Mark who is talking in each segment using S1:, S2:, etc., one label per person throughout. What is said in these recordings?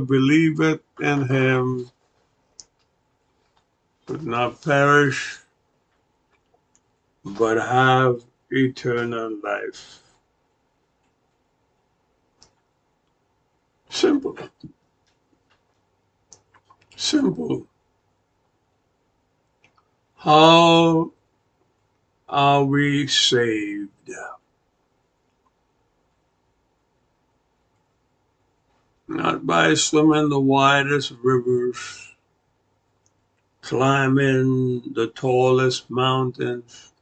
S1: believeth in him should not perish, but have eternal life. Simple. Simple. How are we saved? Not by swimming the widest rivers, climbing the tallest mountains,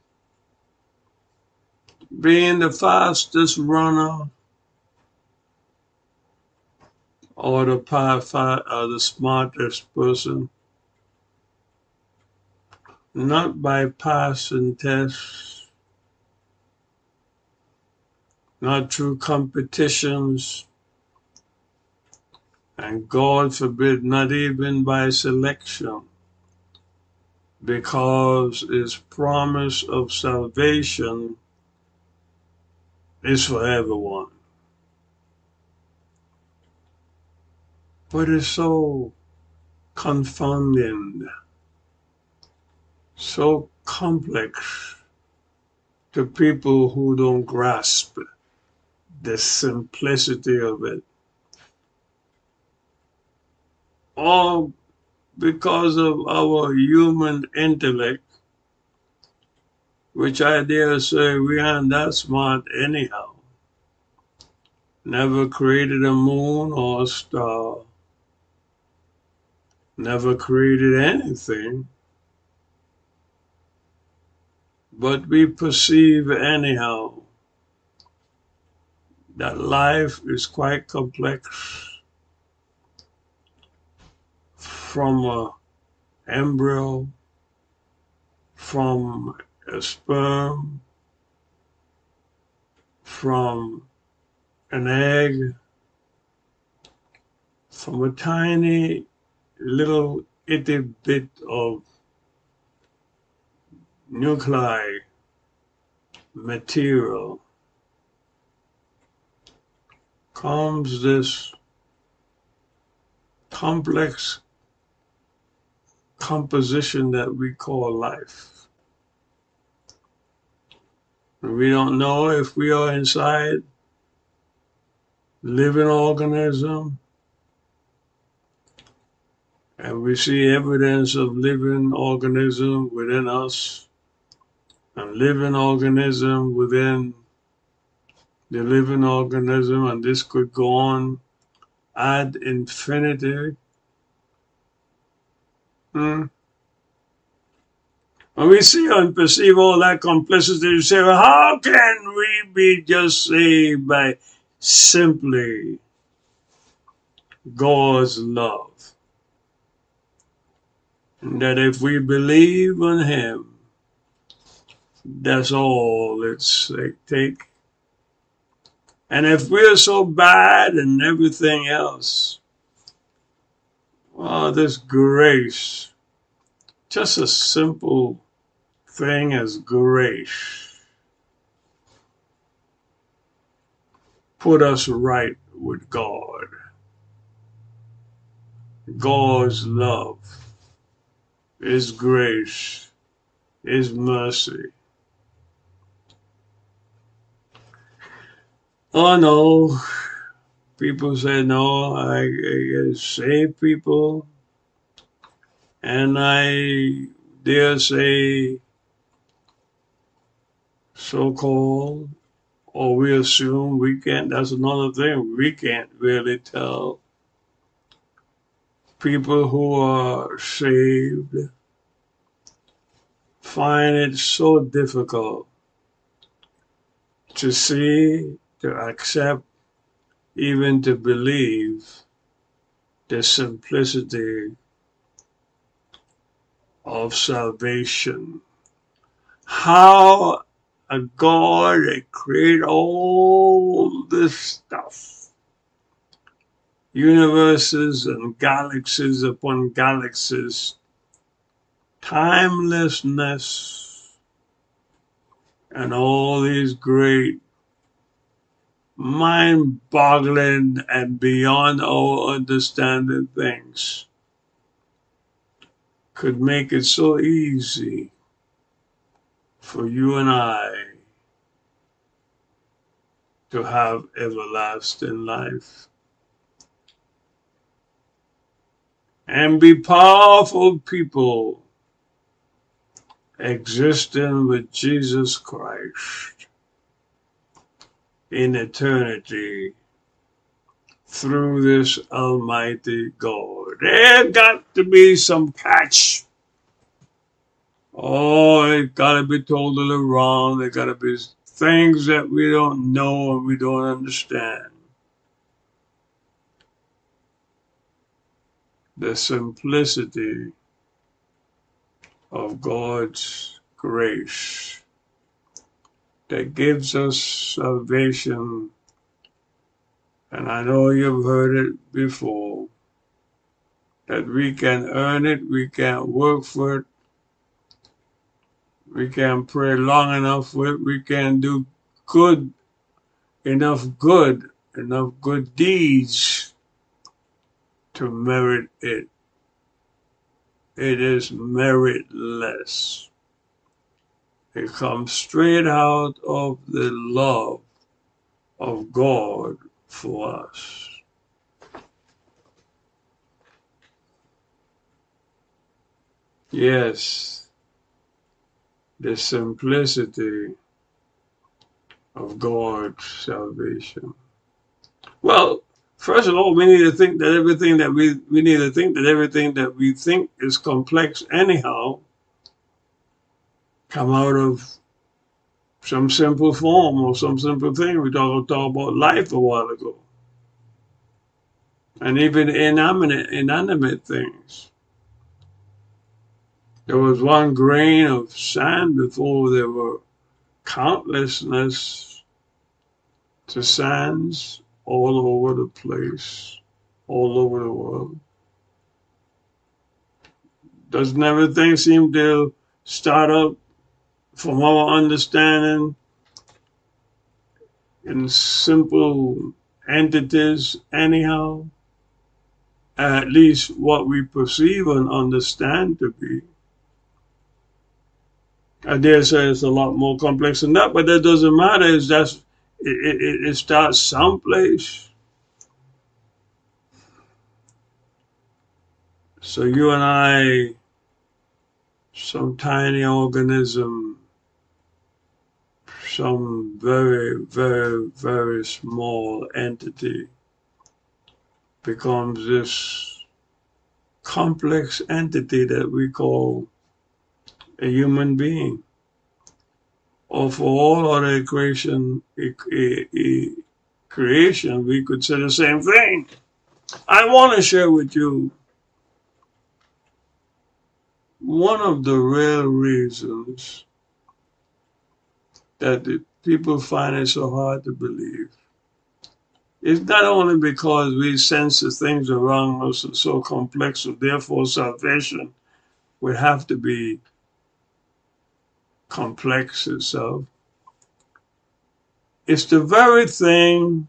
S1: being the fastest runner, or the, or uh, the smartest person, not by passing tests, not through competitions, and God forbid, not even by selection, because his promise of salvation is for everyone. But it's so confounding, so complex to people who don't grasp the simplicity of it. All because of our human intellect, which I dare say we aren't that smart anyhow. Never created a moon or a star. Never created anything. But we perceive anyhow that life is quite complex from a embryo, from a sperm, from an egg, from a tiny little itty bit of nuclei material comes this complex composition that we call life. We don't know if we are inside living organism and we see evidence of living organism within us and living organism within the living organism and this could go on ad infinity Hmm. When we see and perceive all that complicity, you say, well, how can we be just saved by simply God's love? And that if we believe in Him, that's all it's take. And if we're so bad and everything else, Oh, this grace. Just a simple thing as grace. Put us right with God. God's love, His grace, His mercy. Oh no, people say, no, I, I save people. And I dare say, so called, or we assume we can't, that's another thing, we can't really tell people who are saved find it so difficult to see, to accept even to believe the simplicity of salvation. How a God that created all this stuff, universes and galaxies upon galaxies, timelessness, and all these great mind boggling and beyond our understanding things could make it so easy for you and I to have everlasting life and be powerful people existing with Jesus Christ in eternity through this Almighty God. There got to be some patch. Oh, it got to be totally wrong. There got to be things that we don't know and we don't understand. The simplicity of God's grace that gives us salvation. And I know you've heard it before that we can earn it, we can't work for it, we can't pray long enough for it, we can't do good enough good, enough good deeds to merit it. It is meritless. It comes straight out of the love of God for us. Yes, the simplicity of God's salvation. Well, first of all, we need to think that everything that we we need to think that everything that we think is complex anyhow come out of some simple form or some simple thing. We talked talk about life a while ago. And even inanimate, inanimate things. There was one grain of sand before there were countlessness to sands all over the place, all over the world. Doesn't everything seem to start up from our understanding in simple entities anyhow, at least what we perceive and understand to be. I dare say it's a lot more complex than that, but that doesn't matter. It's just it, it, it starts someplace. So you and I, some tiny organism some very, very, very small entity becomes this complex entity that we call a human being. Or for all other creation, creation, we could say the same thing. I want to share with you one of the real reasons that people find it so hard to believe. It's not only because we sense that things around us are so complex, so therefore salvation would have to be complex itself. It's the very thing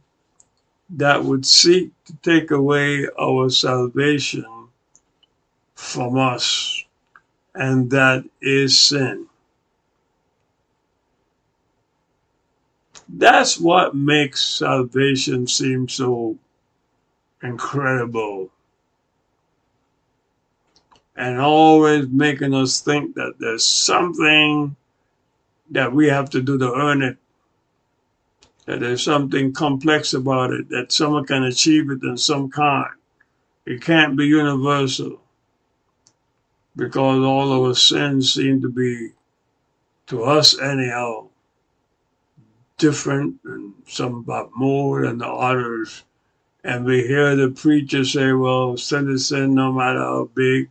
S1: that would seek to take away our salvation from us, and that is sin. That's what makes salvation seem so incredible. And always making us think that there's something that we have to do to earn it. That there's something complex about it, that someone can achieve it in some can't. It can't be universal because all of our sins seem to be, to us anyhow, different and some about more than the others. And we hear the preacher say, well, sin is sin no matter how big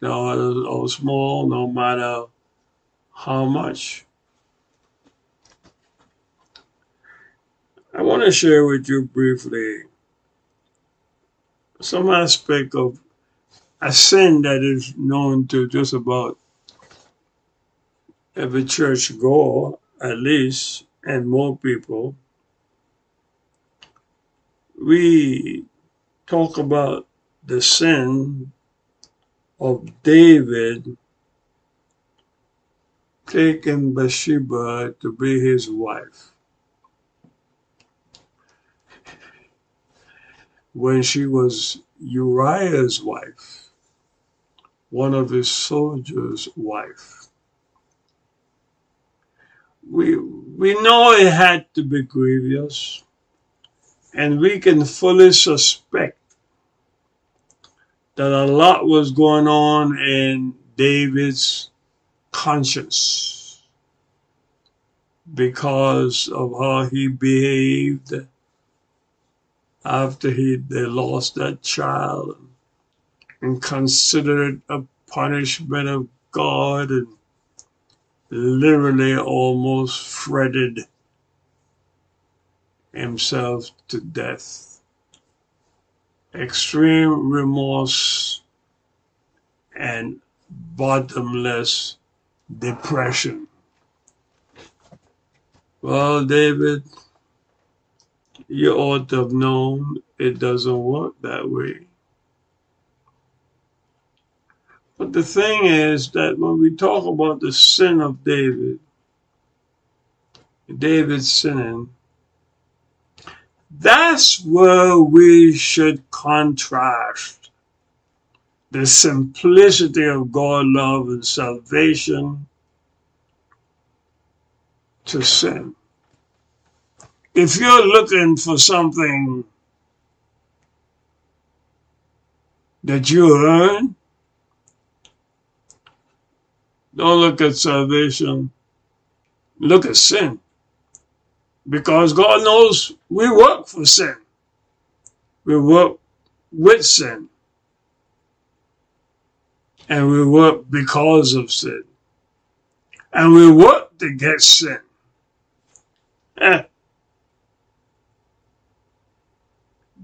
S1: no, or small, no matter how much. I want to share with you briefly some aspect of a sin that is known to just about every church goer, at least, and more people, we talk about the sin of David taking Bathsheba to be his wife. When she was Uriah's wife, one of his soldiers' wife. We, we know it had to be grievous, and we can fully suspect that a lot was going on in David's conscience because of how he behaved after he they lost that child and considered a punishment of God and literally almost fretted himself to death. Extreme remorse and bottomless depression. Well, David, you ought to have known it doesn't work that way. But the thing is that when we talk about the sin of David, David's sinning, that's where we should contrast the simplicity of God's love and salvation to sin. If you're looking for something that you earn, don't look at salvation. Look at sin. Because God knows we work for sin. We work with sin. And we work because of sin. And we work to get sin. Eh.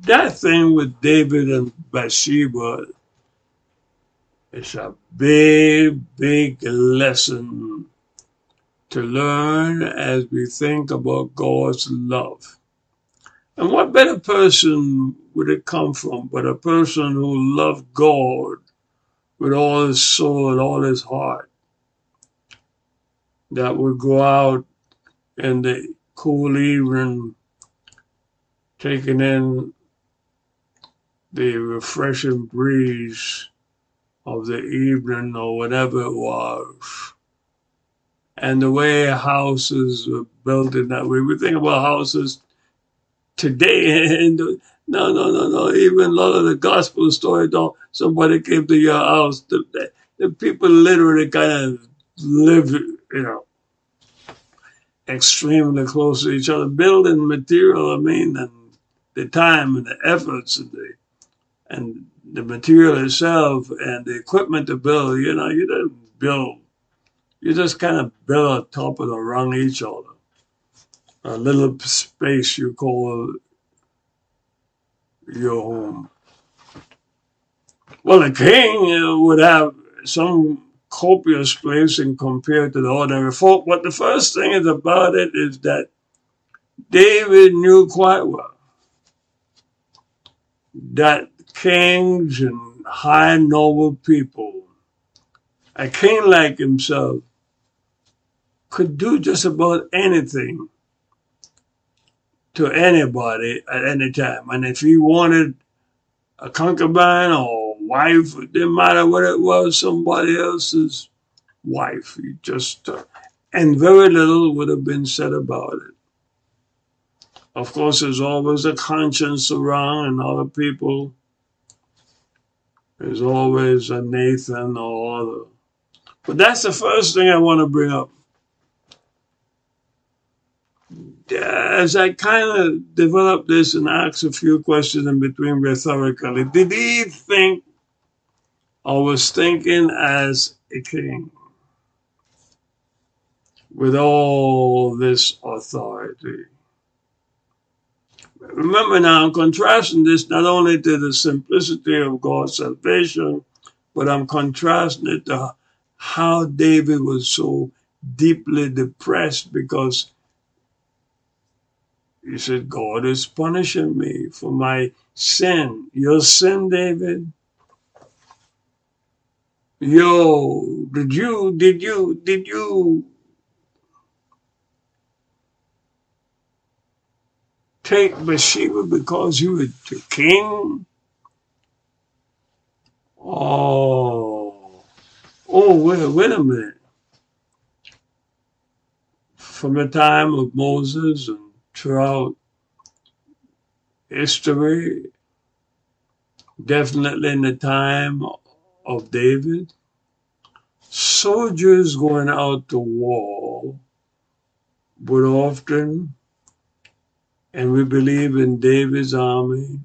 S1: That thing with David and Bathsheba it's a big, big lesson to learn as we think about God's love. And what better person would it come from but a person who loved God with all his soul and all his heart that would go out in the cool evening taking in the refreshing breeze of the evening or whatever it was. And the way houses were built in that way. We think about houses today and no, no, no, no. Even a lot of the gospel story, don't. Somebody came to your house. The, the, the people literally kind of live, you know, extremely close to each other. Building material, I mean, and the time and the efforts and the and the material itself and the equipment to build, you know, you don't build. You just kind of build on top of the rung each other. A little space you call your home. Well, the king uh, would have some copious place in compared to the ordinary folk, but the first thing is about it is that David knew quite well that kings and high noble people, a king like himself, could do just about anything to anybody at any time. And if he wanted a concubine or wife, it didn't matter what it was, somebody else's wife. He just, uh, and very little would have been said about it. Of course, there's always a conscience around and other people there's always a Nathan or other. But that's the first thing I want to bring up. As I kind of developed this and asked a few questions in between rhetorically, did he think or was thinking as a king with all this authority? Remember now, I'm contrasting this not only to the simplicity of God's salvation, but I'm contrasting it to how David was so deeply depressed because He said, God is punishing me for my sin. Your sin, David? Yo, did you, did you, did you take Bathsheba because you were the king? Oh, oh, wait, wait a minute. From the time of Moses and throughout history, definitely in the time of David, soldiers going out to war would often, and we believe in David's army,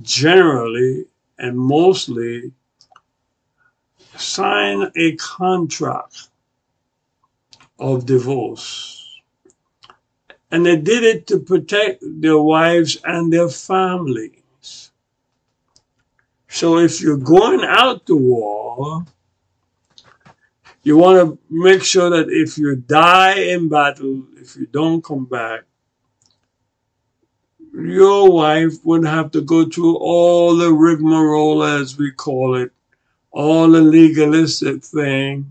S1: generally and mostly sign a contract of divorce. And they did it to protect their wives and their families. So if you're going out to war, you want to make sure that if you die in battle, if you don't come back, your wife would have to go through all the rigmarole, as we call it, all the legalistic thing,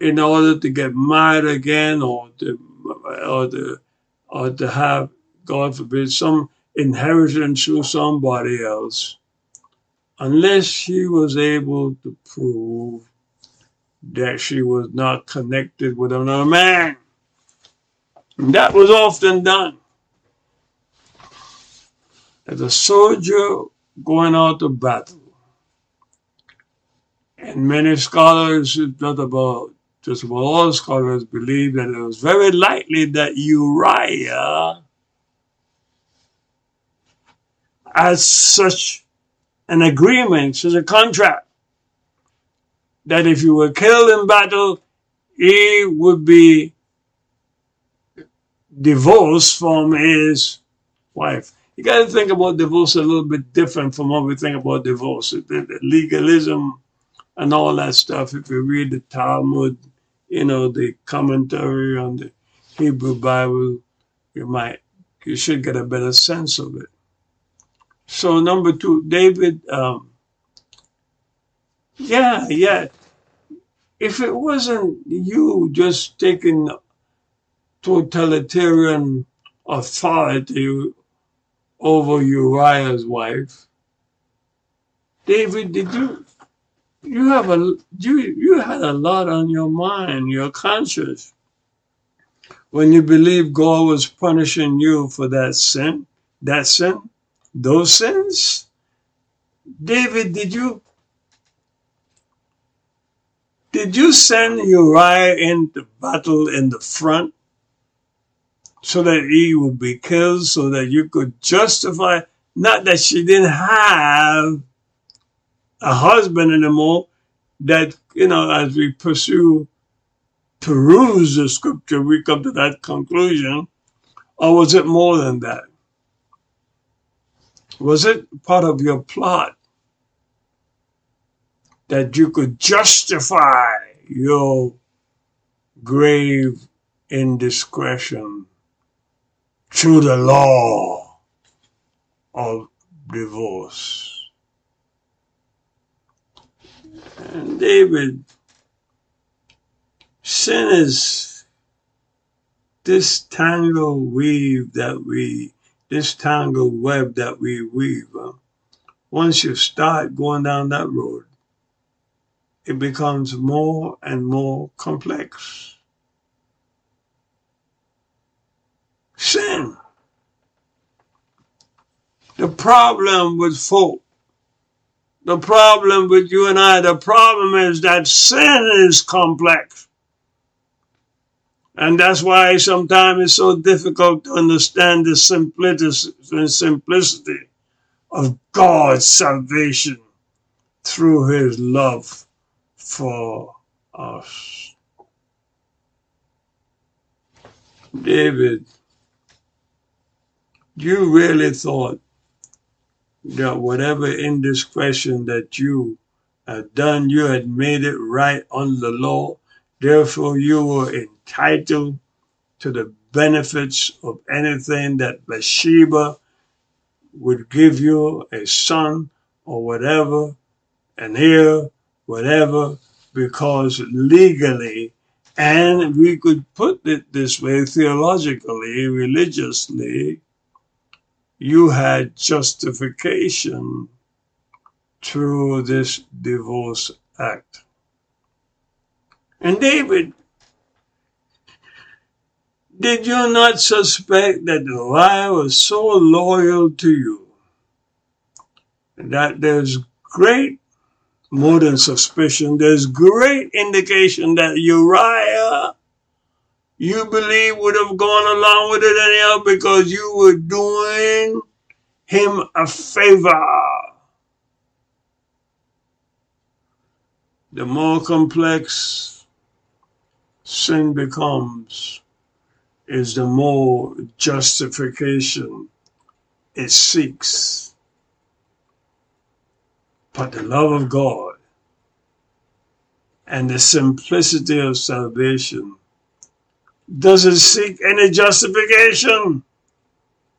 S1: in order to get married again or to, or to, or to have, God forbid, some inheritance through somebody else, unless she was able to prove that she was not connected with another man. And that was often done as a soldier going out to battle. And many scholars, not about just about all scholars, believe that it was very likely that Uriah as such an agreement, such a contract, that if you were killed in battle, he would be divorced from his wife you got to think about divorce a little bit different from what we think about divorce. The, legalism and all that stuff. If you read the Talmud, you know, the commentary on the Hebrew Bible, you might, you should get a better sense of it. So number two, David, um, yeah, yeah. If it wasn't you just taking totalitarian authority over Uriah's wife. David, did you you have a you you had a lot on your mind, your conscience, when you believe God was punishing you for that sin, that sin, those sins. David, did you did you send Uriah into battle in the front? So that he would be killed, so that you could justify, not that she didn't have a husband anymore, that, you know, as we pursue, peruse the scripture, we come to that conclusion, or was it more than that? Was it part of your plot that you could justify your grave indiscretion? Through the law of divorce. And David, sin is this tangle weave that we, this tangle web that we weave. Uh, once you start going down that road, it becomes more and more complex. Sin. The problem with folk, the problem with you and I, the problem is that sin is complex. And that's why sometimes it's so difficult to understand the simplicity of God's salvation through his love for us. David you really thought that whatever indiscretion that you had done, you had made it right under the law. Therefore, you were entitled to the benefits of anything that Bathsheba would give you a son or whatever, and heir, whatever, because legally, and we could put it this way theologically, religiously, you had justification through this divorce act. And David, did you not suspect that Uriah was so loyal to you that there's great more than suspicion, there's great indication that Uriah, you believe, would have gone along with it anyhow because you were doing him a favor. The more complex sin becomes, is the more justification it seeks. But the love of God and the simplicity of salvation doesn't seek any justification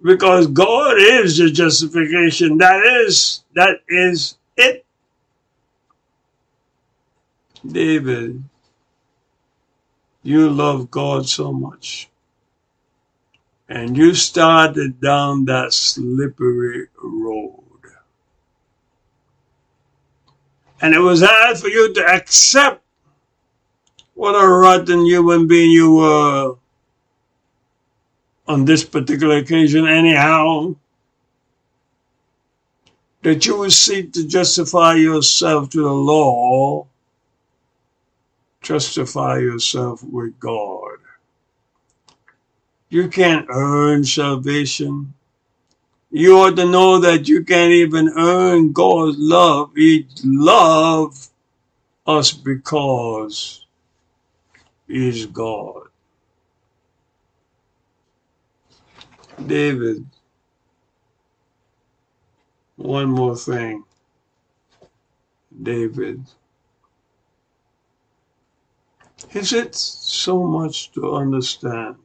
S1: because God is the justification. That is, that is it. David, you love God so much. And you started down that slippery road. And it was hard for you to accept what a rotten human being you were on this particular occasion, anyhow. That you would seek to justify yourself to the law, justify yourself with God. You can't earn salvation. You ought to know that you can't even earn God's love. He loves us because He's God. David, one more thing. David, is it so much to understand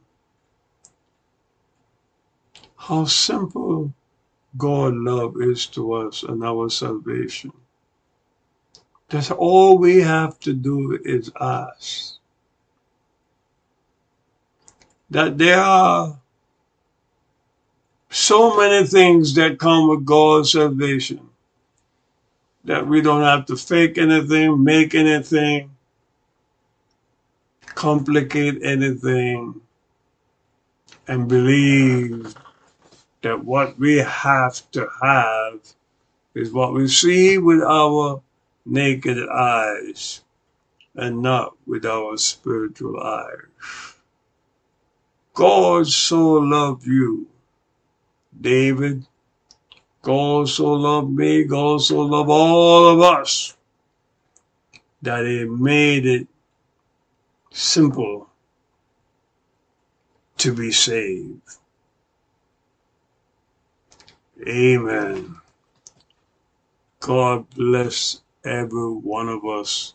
S1: how simple God love is to us and our salvation. That's all we have to do is ask. That there are so many things that come with God's salvation that we don't have to fake anything, make anything, complicate anything, and believe that what we have to have is what we see with our naked eyes and not with our spiritual eyes. God so loved you, David. God so loved me. God so loved all of us that He made it simple to be saved. Amen. God bless every one of us